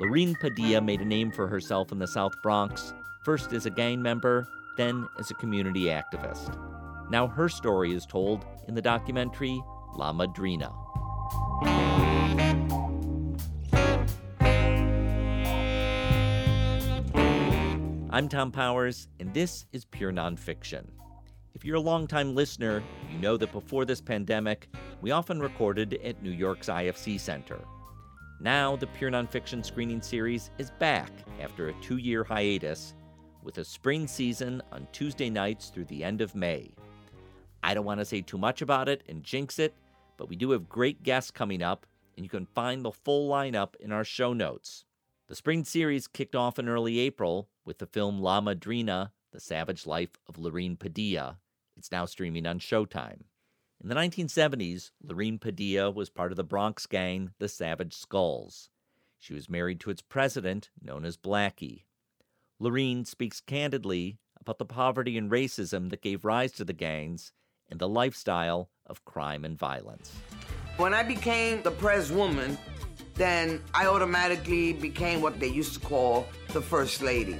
Lorine Padilla made a name for herself in the South Bronx, first as a gang member, then as a community activist. Now her story is told in the documentary La Madrina. I'm Thom Powers, and this is Pure Nonfiction. If you're a longtime listener, you know that before this pandemic, we often recorded at New York's IFC Center. Now, the Pure Nonfiction screening series is back after a two year hiatus with a spring season on Tuesday nights through the end of May. I don't want to say too much about it and jinx it, but we do have great guests coming up, and you can find the full lineup in our show notes. The spring series kicked off in early April with the film La Madrina, The Savage Life of Lorine Padilla. It's now streaming on Showtime. In the 1970s, Lorine Padilla was part of the Bronx gang, the Savage Skulls. She was married to its president, known as Blackie. Lorine speaks candidly about the poverty and racism that gave rise to the gangs and the lifestyle of crime and violence. When I became the press woman, then I automatically became what they used to call the First Lady.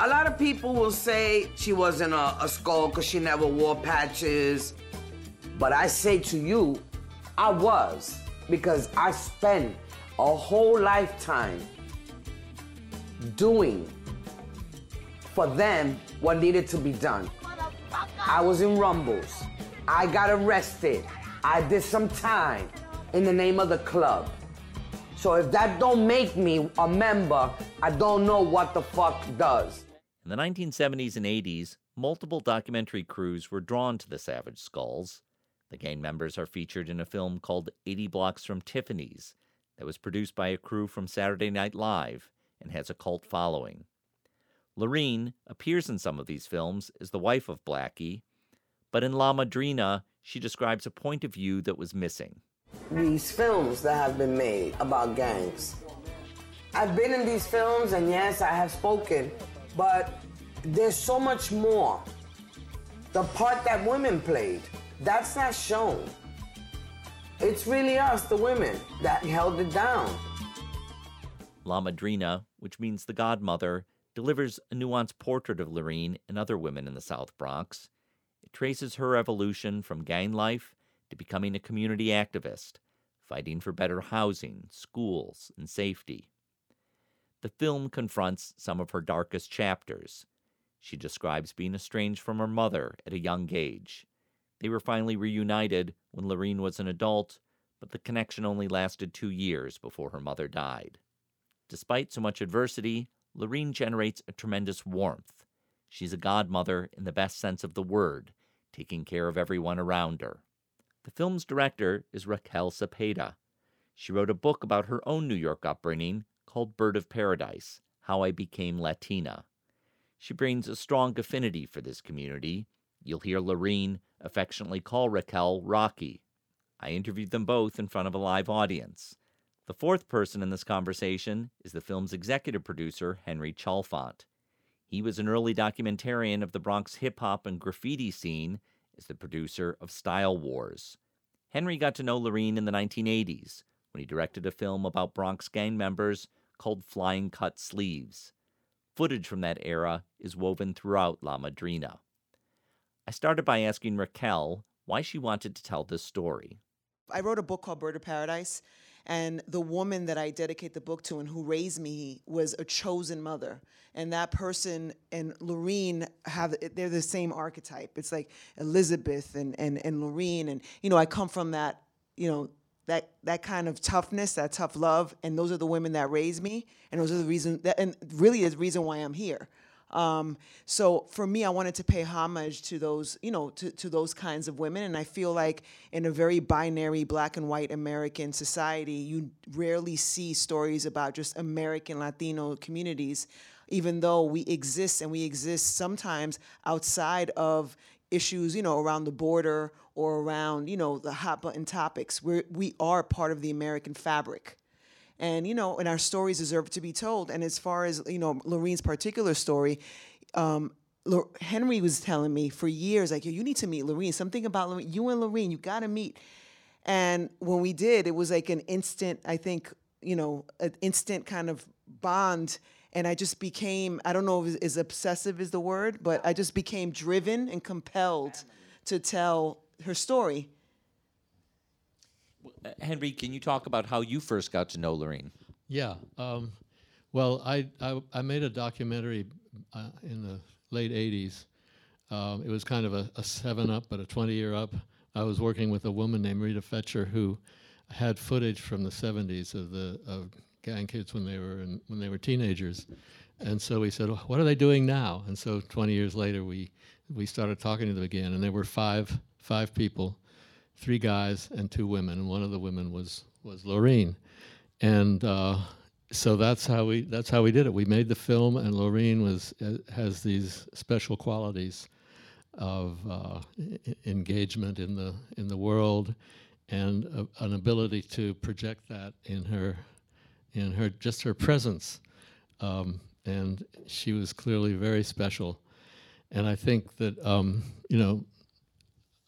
A lot of people will say she wasn't a, a skull because she never wore patches. But I say to you, I was because I spent a whole lifetime doing for them what needed to be done. I was in rumbles. I got arrested. I did some time in the name of the club. So if that don't make me a member, I don't know what the fuck does. In the 1970s and 80s, multiple documentary crews were drawn to the Savage Skulls. The gang members are featured in a film called 80 Blocks from Tiffany's that was produced by a crew from Saturday Night Live and has a cult following. Lorine appears in some of these films as the wife of Blackie, but in La Madrina, she describes a point of view that was missing these films that have been made about gangs. I've been in these films, and yes, I have spoken, but there's so much more. The part that women played, that's not shown. It's really us, the women, that held it down. La Madrina, which means the godmother, delivers a nuanced portrait of Lorine and other women in the South Bronx. It traces her evolution from gang life to becoming a community activist, fighting for better housing, schools, and safety. The film confronts some of her darkest chapters. She describes being estranged from her mother at a young age. They were finally reunited when Lorine was an adult, but the connection only lasted two years before her mother died. Despite so much adversity, Lorine generates a tremendous warmth. She's a godmother in the best sense of the word, taking care of everyone around her. The film's director is Raquel Cepeda. She wrote a book about her own New York upbringing called Bird of Paradise How I Became Latina. She brings a strong affinity for this community. You'll hear Lorine affectionately call Raquel Rocky. I interviewed them both in front of a live audience. The fourth person in this conversation is the film's executive producer, Henry Chalfant. He was an early documentarian of the Bronx hip hop and graffiti scene is the producer of Style Wars. Henry got to know Lorine in the 1980s when he directed a film about Bronx gang members called Flying Cut Sleeves. Footage from that era is woven throughout La Madrina. I started by asking Raquel why she wanted to tell this story. I wrote a book called Bird of Paradise, and the woman that I dedicate the book to and who raised me was a chosen mother. And that person and Lorine have they're the same archetype. It's like Elizabeth and and and Lorine, and you know I come from that you know that that kind of toughness, that tough love, and those are the women that raised me, and those are the reason that and really the reason why I'm here. Um, so for me, I wanted to pay homage to those, you know, to, to those kinds of women. And I feel like in a very binary black and white American society, you rarely see stories about just American Latino communities, even though we exist and we exist sometimes outside of issues, you know, around the border or around, you know, the hot button topics. We're, we are part of the American fabric and you know, and our stories deserve to be told. And as far as you know, Lorine's particular story. Um, Henry was telling me for years, like, you need to meet Lorine. Something about Lorine, you and Lorine, you got to meet. And when we did, it was like an instant, I think, you know, an instant kind of bond. And I just became, I don't know if is obsessive is the word, but I just became driven and compelled to tell her story. Uh, Henry, can you talk about how you first got to know Lorine? Yeah. Um, well, I, I, I made a documentary uh, in the late '80s. Um, it was kind of a, a seven up, but a 20 year up. I was working with a woman named Rita Fecher who had footage from the 70s of the of gang kids when they were in, when they were teenagers, and so we said, well, "What are they doing now?" And so 20 years later, we we started talking to them again, and there were five five people, three guys and two women, and one of the women was was Lorine, and uh, so that's how we that's how we did it. We made the film, and Lorine was uh, has these special qualities of uh, engagement in the in the world, and a, an ability to project that in her in her just her presence, um, and she was clearly very special. And I think that um, you know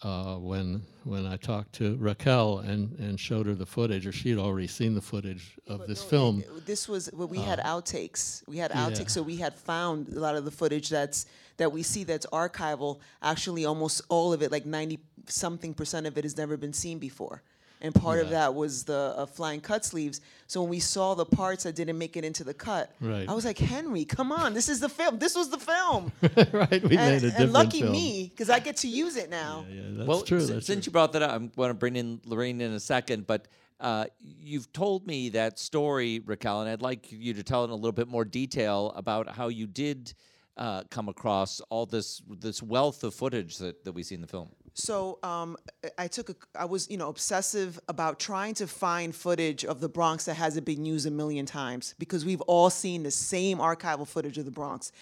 uh, when when I talked to Raquel and, and showed her the footage, or she had already seen the footage of this film. This was well, we had outtakes. We had outtakes, so we had found a lot of the footage that's that we see that's archival. Actually, almost all of it, like ninety something percent of it, has never been seen before. And part of that was the uh, flying cut sleeves. So when we saw the parts that didn't make it into the cut, Right. I was like, Henry, come on, this is the film. This was the film. right, we and, made a different and lucky film. me, because I get to use it now. Yeah, that's well, true. s- that's since true. you brought that up, I'm going to bring in Lorraine in a second, but uh, you've told me that story, Raquel, and I'd like you to tell it in a little bit more detail about how you did uh, come across all this this wealth of footage that, that we see in the film. So um, I- took a, I was you know obsessive about trying to find footage of the Bronx that hasn't been used a million times because we've all seen the same archival footage of the Bronx.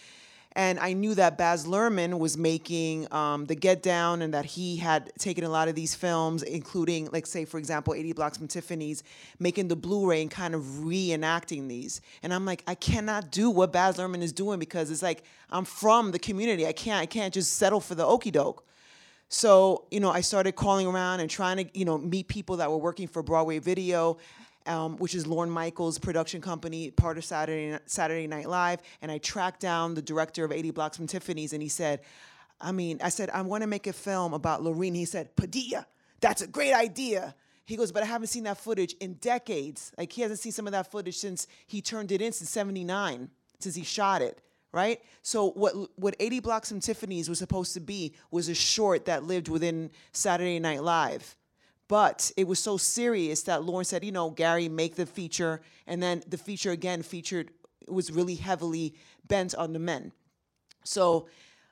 And I knew that Baz Luhrmann was making um, the Get Down, and that he had taken a lot of these films, including, like, say, for example, 80 Blocks from Tiffany's, making the Blu-ray and kind of reenacting these. And I'm like, I cannot do what Baz Luhrmann is doing because it's like I'm from the community. I can't, I can't just settle for the okey doke. So, you know, I started calling around and trying to, you know, meet people that were working for Broadway Video, um, which is Lorne Michaels' production company, part of Saturday Saturday Night Live. And I tracked down the director of 80 Blocks from Tiffany's, and he said, I mean, I said, I want to make a film about Lorine. He said, Padilla, that's a great idea. He goes, but I haven't seen that footage in decades. Like, he hasn't seen some of that footage since he turned it in, since 79, since he shot it right? So what what 80 Blocks from Tiffany's was supposed to be was a short that lived within Saturday Night Live. But it was so serious that Lorne said, you know, Gary, make the feature. And then the feature again featured was really heavily bent on the men. So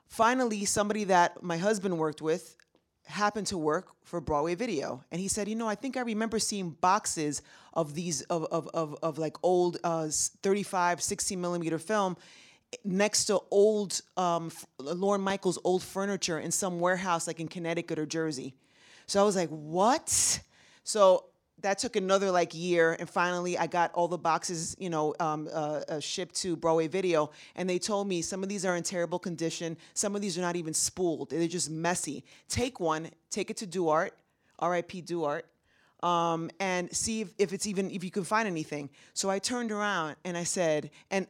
finally, somebody that my husband worked with happened to work for Broadway Video. And he said, you know, I think I remember seeing boxes of these, of, of, of, of like old uh, 35, 60 millimeter film next to old um, Lorne Michaels' old furniture in some warehouse like in Connecticut or Jersey. So I was like, what? So that took another like year, and finally I got all the boxes, you know, um, uh, uh, shipped to Broadway Video, and they told me some of these are in terrible condition. Some of these are not even spooled; they're just messy. Take one, take it to Duart, R.I.P. Duart, um, and see if, if it's even if you can find anything. So I turned around and I said, and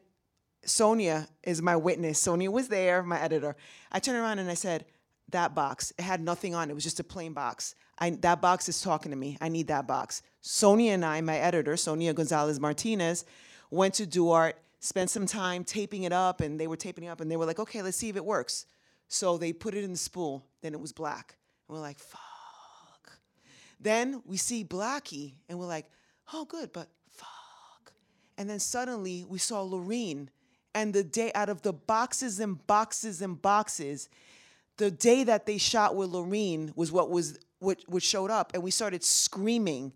Sonia is my witness. Sonia was there, my editor. I turned around and I said, that box, it had nothing on it. Was just a plain box. I, that box is talking to me. I need that box. Sonia and I, my editor, Sonia Gonzalez Martinez, went to Duart, spent some time taping it up, and they were taping it up, and they were like, okay, let's see if it works. So they put it in the spool, then it was black. And we're like, fuck. Then we see Blackie, and we're like, oh, good, but fuck. And then suddenly we saw Lorine, and the day out of the boxes and boxes and boxes, the day that they shot with Lorine was what was what, what showed up, and we started screaming.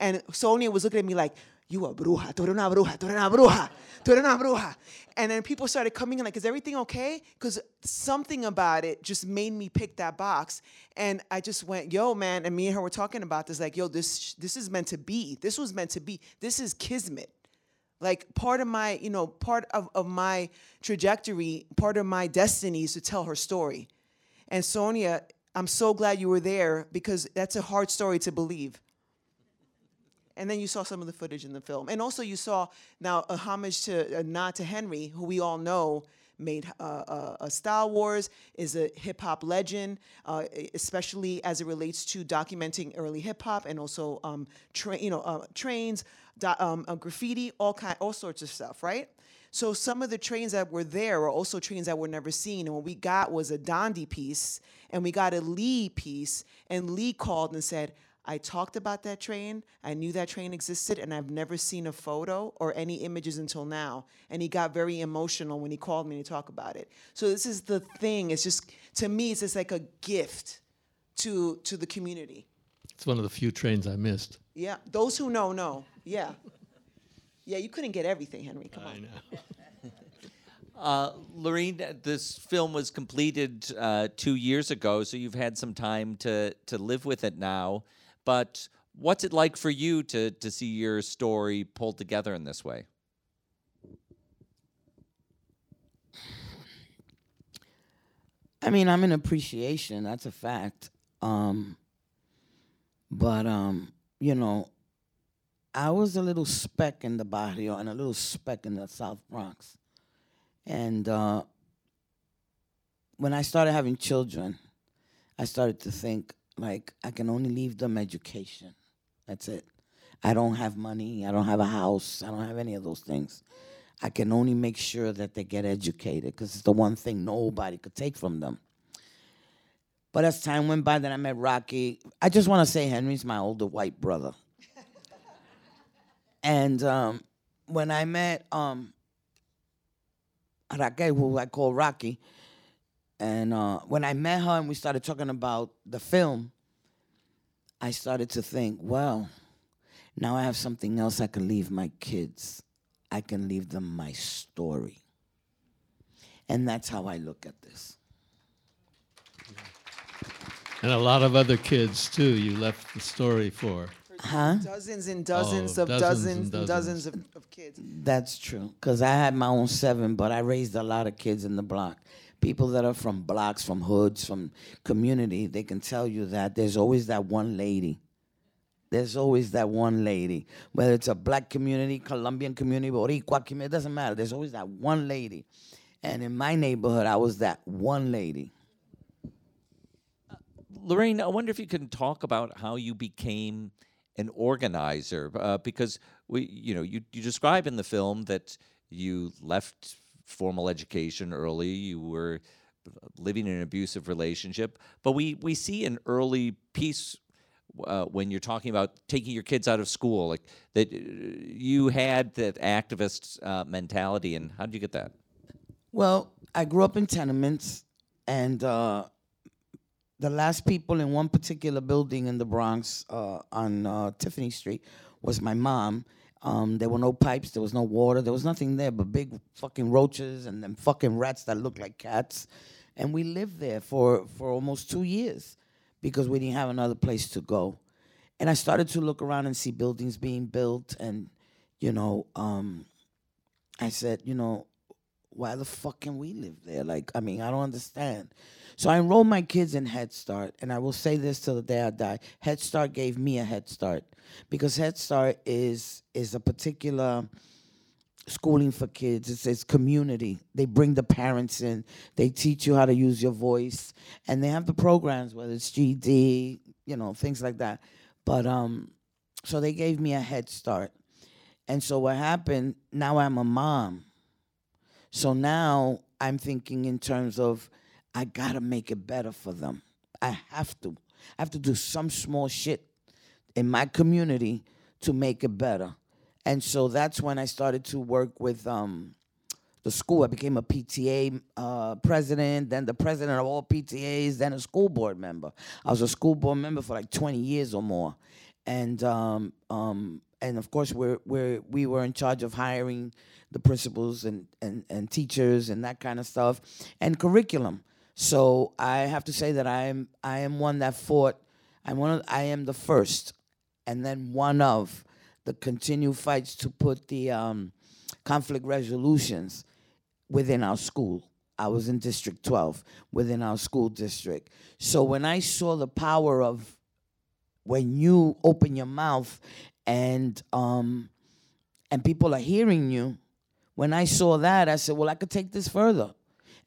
And Sonia was looking at me like, "You a bruja, tú eres una bruja, tú eres una bruja, tú eres una bruja." And then people started coming in like, "Is everything okay?" Because something about it just made me pick that box, and I just went, "Yo, man!" And me and her were talking about this, like, "Yo, this this is meant to be. This was meant to be. This is kismet." Like part of my you know part of, of my trajectory part of my destiny is to tell her story. And sonia i'm so glad you were there because that's a hard story to believe. And then you saw some of the footage in the film, and also you saw now a homage to a nod to Henry, who we all know made uh, uh, Style Wars, is a hip hop legend, uh, especially as it relates to documenting early hip hop and also um, tra- you know uh, trains, do- um, uh, graffiti, all kind, all sorts of stuff, right? So some of the trains that were there were also trains that were never seen, and what we got was a Dondi piece, and we got a Lee piece, and Lee called and said. I talked about that train. I knew that train existed, and I've never seen a photo or any images until now. And he got very emotional when he called me to talk about it. So this is the thing. It's just to me, it's just like a gift to to the community. It's one of the few trains I missed. Yeah, those who know know. Yeah, yeah. You couldn't get everything, Henry. Come I on. I know. Uh, Lorine, this film was completed uh, two years ago, so you've had some time to, to live with it now. But what's it like for you to, to see your story pulled together in this way? I mean, I'm in appreciation. That's a fact. Um, but um, you know, I was a little speck in the barrio and a little speck in the South Bronx, and uh, when I started having children, I started to think like I can only leave them education. That's it. I don't have money. I don't have a house. I don't have any of those things. I can only make sure that they get educated because it's the one thing nobody could take from them. But as time went by, then I met Rocky. I just want to say Henry's my older white brother. and um, when I met um, Raquel, who I call Rocky, and uh, when I met her and we started talking about the film, I started to think, well, now I have something else I can leave my kids. I can leave them my story. And that's how I look at this. And a lot of other kids too. You left the story for. Huh? Dozens and dozens Oh, of dozens dozens and and dozens dozens. of, of kids. That's true. Because I had my own seven, but I raised a lot of kids in the block. People that are from blocks, from hoods, from community, they can tell you that there's always that one lady. There's always that one lady. Whether it's a black community, Colombian community, Boricua community, it doesn't matter. There's always that one lady. And in my neighborhood, I was that one lady. Lorraine, I wonder if you can talk about how you became an organizer, uh, because we, you know, you, you describe in the film that you left formal education early. You were living in an abusive relationship, but we we see an early piece uh, when you're talking about taking your kids out of school, like that uh, you had that activist uh, mentality, and how did you get that? Well, I grew up in tenements, and uh, the last people in one particular building in the Bronx uh, on uh, Tiffany Street was my mom. Um, there were no pipes, there was no water, there was nothing there but big fucking roaches and then fucking rats that looked like cats. And we lived there for, for almost two years because we didn't have another place to go. And I started to look around and see buildings being built, and you know, um, I said, you know, why the fuck can we live there? Like, I mean, I don't understand. So I enrolled my kids in Head Start, and I will say this till the day I die. Head Start gave me a head start because Head Start is is a particular schooling for kids. It's, it's community. They bring the parents in. They teach you how to use your voice, and they have the programs, whether it's GD, you know, things like that. But um, so they gave me a head start, and so what happened? Now I'm a mom. So now I'm thinking in terms of I gotta make it better for them. I have to. I have to do some small shit in my community to make it better. And so that's when I started to work with um, the school. I became a PTA uh, president, then the president of all PTAs, then a school board member. I was a school board member for like 20 years or more. And um, um, and of course we're, we're we were in charge of hiring the principals and, and, and teachers and that kind of stuff and curriculum. So I have to say that I am I am one that fought I'm one of, I am the first and then one of the continued fights to put the um, conflict resolutions within our school. I was in District 12 within our school district. So when I saw the power of when you open your mouth and um, and people are hearing you. When I saw that, I said, well, I could take this further.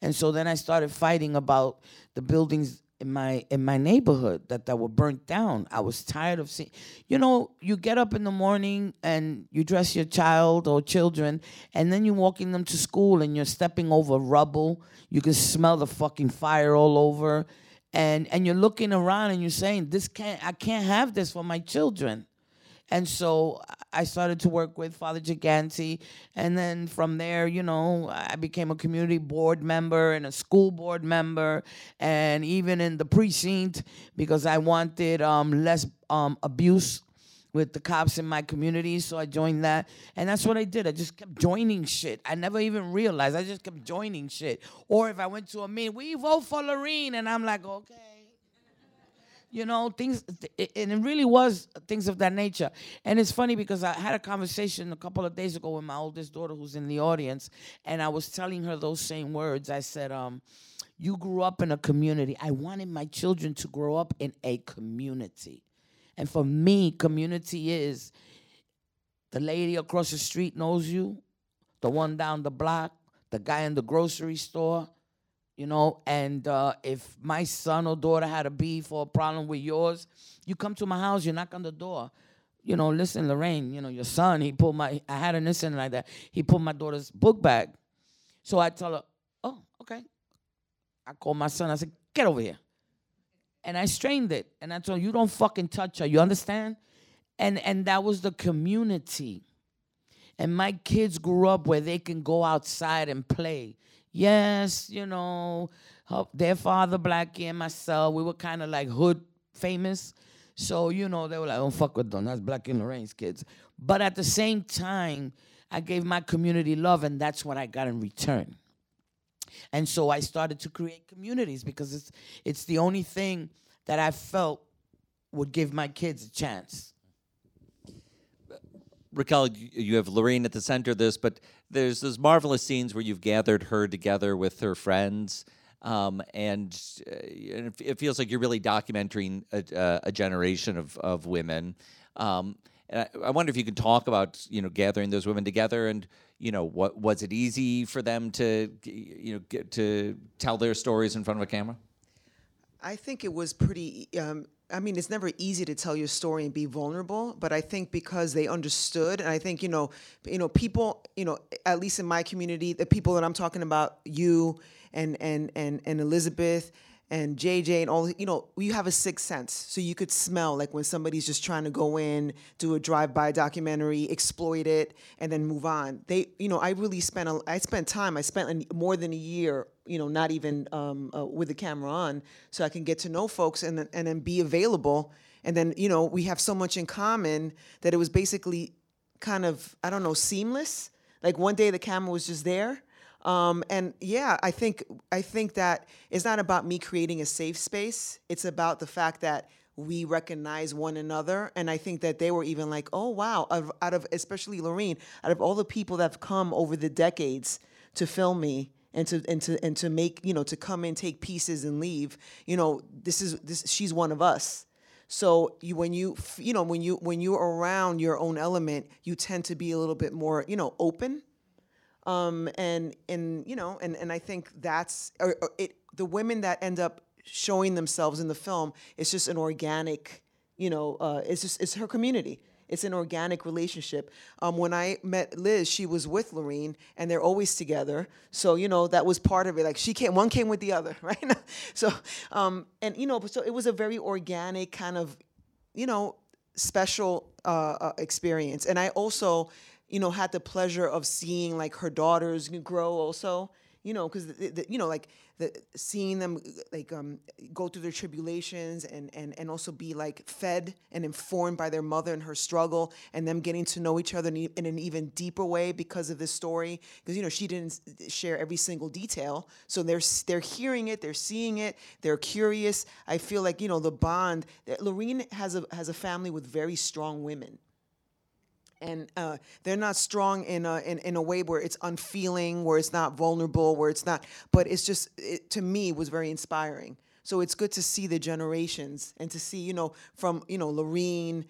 And so then I started fighting about the buildings in my in my neighborhood that that were burnt down. I was tired of seeing. You know, you get up in the morning and you dress your child or children, and then you're walking them to school and you're stepping over rubble. You can smell the fucking fire all over, and and you're looking around and you're saying, "This can't. I can't have this for my children." And so I started to work with Father Gigante. And then from there, you know, I became a community board member and a school board member, and even in the precinct because I wanted um, less um, abuse with the cops in my community. So I joined that. And that's what I did. I just kept joining shit. I never even realized. I just kept joining shit. Or if I went to a meeting, we vote for Lorine. And I'm like, okay you know things and it really was things of that nature. And it's funny because i had a conversation a couple of days ago with my oldest daughter who's in the audience and i was telling her those same words. I said um, you grew up in a community. I wanted my children to grow up in a community. And for me community is the lady across the street knows you the one down the block the guy in the grocery store you know and uh, if my son or daughter had a beef or a problem with yours you come to my house you knock on the door. You know listen lorraine you know your son he pulled my i had an incident like that. He pulled my daughter's book bag. So i tell her oh okay. I called my son i said get over here. And i strained it. And i told him you don't fucking touch her you understand? And and that was the community. And my kids grew up where they can go outside and play yes, you know, their father, Blackie, and myself, we were kind of like hood famous. So, you know, they were like, don't fuck with them. That's Blackie and Lorraine's kids. But at the same time, I gave my community love, and that's what I got in return. And so I started to create communities because it's it's the only thing that I felt would give my kids a chance. Raquel, you have Lorine at the center of this, but there's those marvelous scenes where you've gathered her together with her friends. Um, and uh, it feels like you're really documenting a, a generation of, of women. Um, and I, I, wonder if you can talk about you know gathering those women together and you know what was it easy for them to you know get to tell their stories in front of a camera? I think it was pretty um, I mean, it's never easy to tell your story and be vulnerable, but I think because they understood, and I think you know, you know, people, you know, at least in my community, the people that I'm talking about, you and and and and Elizabeth and JJ and all, you know, you have a sixth sense, so you could smell like when somebody's just trying to go in, do a drive-by documentary, exploit it, and then move on. They, you know, I really spent, a, I spent time. I spent more than a year you know, not even um, uh, with the camera on, so I can get to know folks and and then be available. And then, you know, we have so much in common that it was basically kind of, I don't know, seamless. Like one day the camera was just there. Um, and yeah, I think I think that it's not about me creating a safe space. It's about the fact that we recognize one another, and I think that they were even like, "Oh wow!" Out of, especially Lorine, out of all the people that have come over the decades to film me, and to and to and to make you know to come and take pieces and leave you know this is this she's one of us so you when you you know when you when you're around your own element you tend to be a little bit more you know open um and and you know and and i think that's or, or it the women that end up showing themselves in the film it's just an organic you know uh, it's just it's her community it's an organic relationship. Um, when I met Liz, she was with Lorine, and they're always together. So you know that was part of it. Like she came, one came with the other, right? so, um, and you know, so it was a very organic kind of, you know, special uh, uh, experience. And I also, you know, had the pleasure of seeing like her daughters grow also you know, because you know, like the seeing them like um, go through their tribulations and and and also be like fed and informed by their mother and her struggle, and them getting to know each other in, in an even deeper way because of this story. Because you know, she didn't share every single detail, so they're they're hearing it, they're seeing it, they're curious. I feel like you know the bond. That Lorine has a has a family with very strong women and uh, they're not strong in a, in, in a way where it's unfeeling, where it's not vulnerable, where it's not, but it's just, it, to me, was very inspiring. So it's good to see the generations and to see, you know, from, you know, Lorine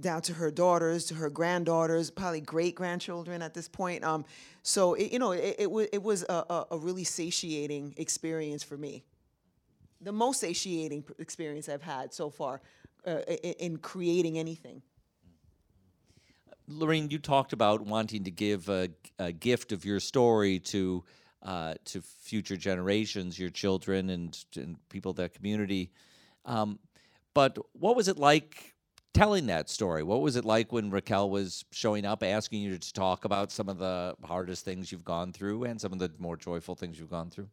down to her daughters, to her granddaughters, probably great grandchildren at this point. Um, so it, you know, it, it, was it was a, a, really satiating experience for me. The most satiating experience I've had so far uh, in creating anything. Lorine, you talked about wanting to give a, a gift of your story to uh, to future generations, your children and, and people of that community. Um, but what was it like telling that story? What was it like when Raquel was showing up, asking you to talk about some of the hardest things you've gone through and some of the more joyful things you've gone through?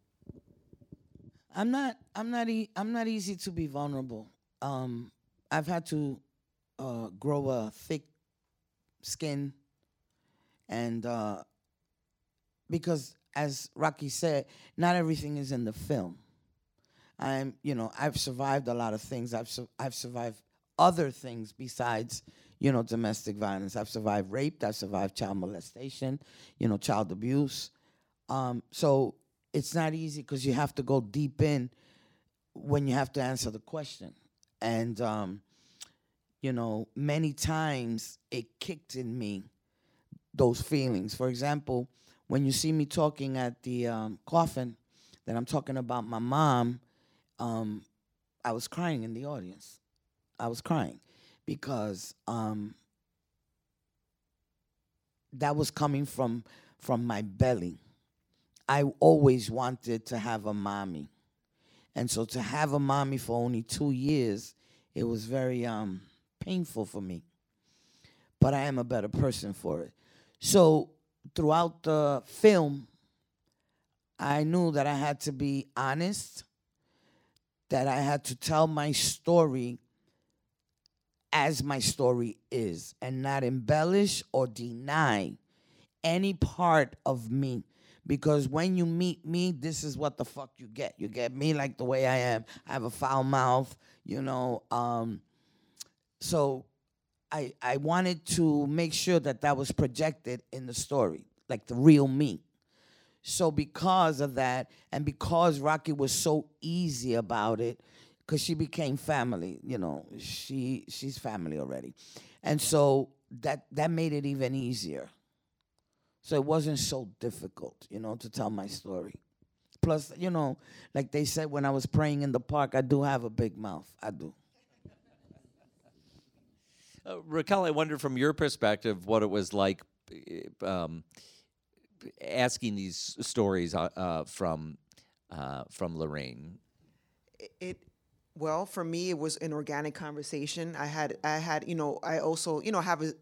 I'm not. I'm not. E- I'm not easy to be vulnerable. Um, I've had to uh, grow a thick skin, and uh, because, as Rocky said, not everything is in the film. I'm, you know, I've survived a lot of things. I've su- I've survived other things besides, you know, domestic violence. I've survived rape. I've survived child molestation. You know, child abuse. Um, so it's not easy because you have to go deep in when you have to answer the question. And, um, you know, many times it kicked in me those feelings. For example, when you see me talking at the um, coffin, that I'm talking about my mom, um, I was crying in the audience. I was crying because um, that was coming from from my belly. I always wanted to have a mommy. And so to have a mommy for only two years, it was very um, painful for me. But I am a better person for it. So throughout the film, I knew that I had to be honest, that I had to tell my story as my story is, and not embellish or deny any part of me. Because when you meet me, this is what the fuck you get. You get me like the way I am. I have a foul mouth, you know. Um, so I I wanted to make sure that that was projected in the story, like the real me. So because of that, and because Rocky was so easy about it, because she became family, you know, she she's family already, and so that that made it even easier. So it wasn't so difficult, you know, to tell my story. Plus, you know, like they said when I was praying in the park, I do have a big mouth. I do. Uh, Raquel, I wonder from your perspective what it was like um, asking these stories uh, uh, from uh, from. It, it well for me it was an organic conversation. I had I had you know I also you know have a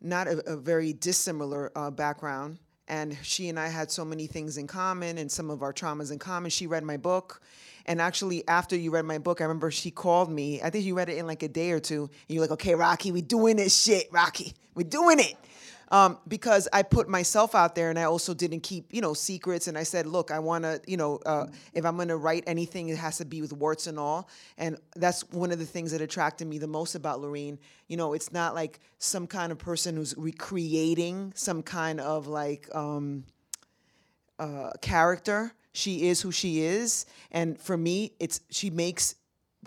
not a, a very dissimilar uh, background. And she and I had so many things in common and some of our traumas in common. She read my book. And actually, after you read my book, I remember she called me. I think you read it in like a day or two. And you're like, okay, Rocky, we're doing this shit, Rocky. We're doing it um, because I put myself out there and I also didn't keep, you know, secrets. And I said, look, I want to, you know, uh, if I'm going to write anything, it has to be with warts and all. And that's one of the things that attracted me the most about Lorine. You know, it's not like some kind of person who's recreating some kind of like um, uh, character. She is who she is, and for me, it's she makes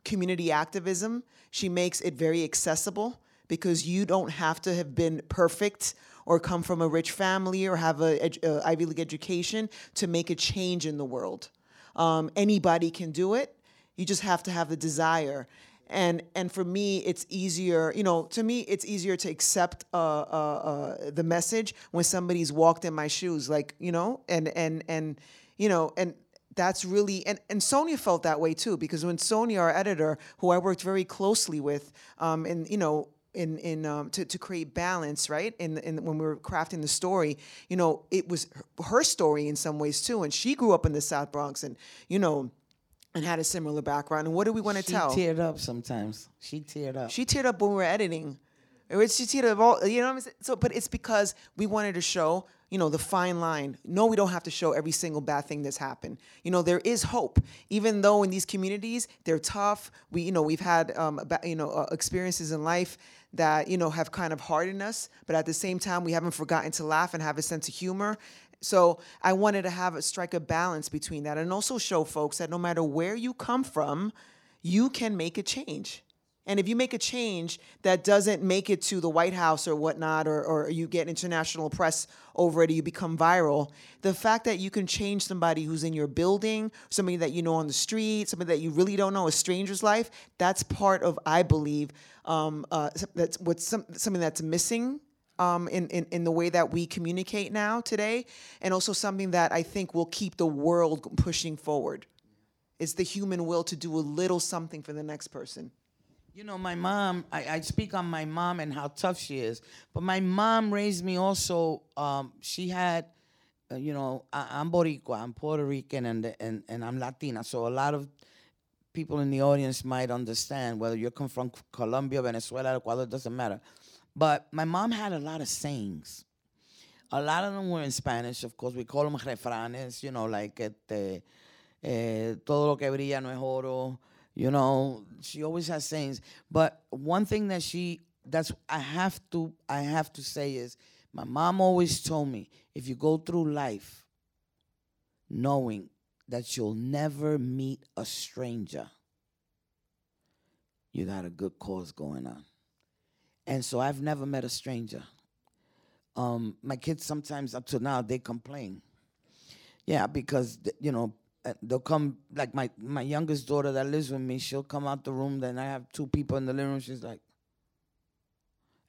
community activism. She makes it very accessible because you don't have to have been perfect or come from a rich family or have a, a Ivy League education to make a change in the world. Um, anybody can do it. You just have to have the desire. And and for me, it's easier. You know, to me, it's easier to accept uh, uh, uh, the message when somebody's walked in my shoes. Like you know, and and and you know, and that's really and, and Sonia felt that way too because when Sonia, our editor, who I worked very closely with, um, and you know, in in um, to, to create balance, right? In, in when we were crafting the story, you know, it was her story in some ways too, and she grew up in the South Bronx, and you know, and had a similar background. And what do we want to tell? She teared up sometimes. She teared up. She teared up when we were editing. She teared up all, you know what I'm saying? So, but it's because we wanted to show, you know, the fine line. No, we don't have to show every single bad thing that's happened. You know, there is hope, even though in these communities they're tough. We, you know, we've had, um, you know, uh, experiences in life that you know have kind of hardened us but at the same time we haven't forgotten to laugh and have a sense of humor. So i wanted to have a strike a balance between that and also show folks that no matter where you come from you can make a change And if you make a change that doesn't make it to the White House or whatnot, or, or you get international press over it, or you become viral, the fact that you can change somebody who's in your building, somebody that you know on the street, somebody that you really don't know, a stranger's life, that's part of, I believe, um, uh, that's what's some, something that's missing um, in, in, in the way that we communicate now today, and also something that I think will keep the world pushing forward. It's the human will to do a little something for the next person. You know, my mom, I, I speak on my mom and how tough she is, but my mom raised me also, um, she had, uh, you know, I, I'm Boricua, I'm Puerto Rican, and, and, and I'm Latina, so a lot of people in the audience might understand whether you come from Colombia, Venezuela, Ecuador, it doesn't matter. But my mom had a lot of sayings. A lot of them were in Spanish, of course. We call them refranes, you know, like este, eh, todo lo que brilla no es oro. You know, she always has sayings. But one thing that she that's I have to I have to say is my mom always told me if you go through life knowing that you'll never meet a stranger, you got a good cause going on. And so I've never met a stranger. Um, my kids sometimes up to now they complain. Yeah, because you know uh, they'll come like my my youngest daughter that lives with me. She'll come out the room. Then I have two people in the living room. She's like,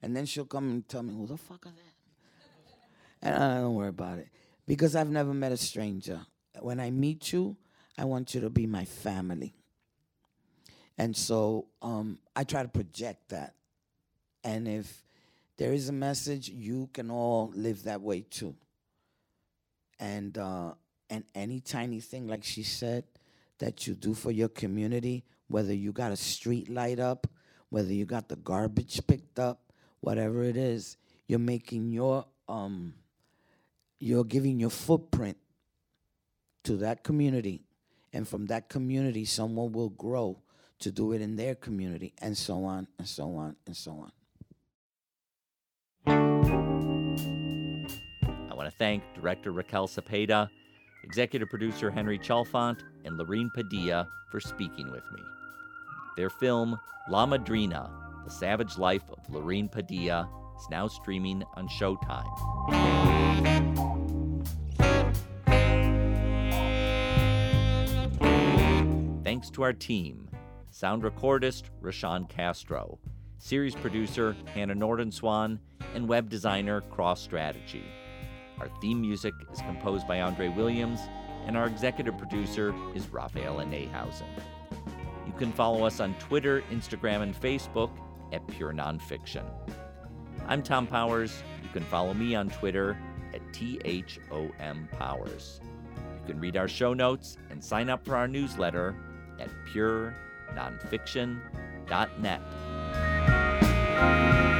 and then she'll come and tell me, "Who the fuck are that?" And I don't worry about it because I've never met a stranger. When I meet you, I want you to be my family. And so um, I try to project that. And if there is a message, you can all live that way too. And uh, and any tiny thing, like she said, that you do for your community, whether you got a street light up, whether you got the garbage picked up, whatever it is, you're making your um you're giving your footprint to that community. And from that community, someone will grow to do it in their community, and so on, and so on, and so on. I want to thank director Raquel Cepeda executive producer Henry Chalfant, and Lorine Padilla for speaking with me. Their film, La Madrina The Savage Life of Lorine Padilla, is now streaming on Showtime. Thanks to our team sound recordist Rashawn Castro, series producer Hannah Nordenswan, and web designer Cross Strategy. Our theme music is composed by Andre Williams, and our executive producer is Raphael Neihausen. You can follow us on Twitter, Instagram, and Facebook at Pure Nonfiction. I'm Thom Powers. You can follow me on Twitter at THOM Powers. You can read our show notes and sign up for our newsletter at purenonfiction.net.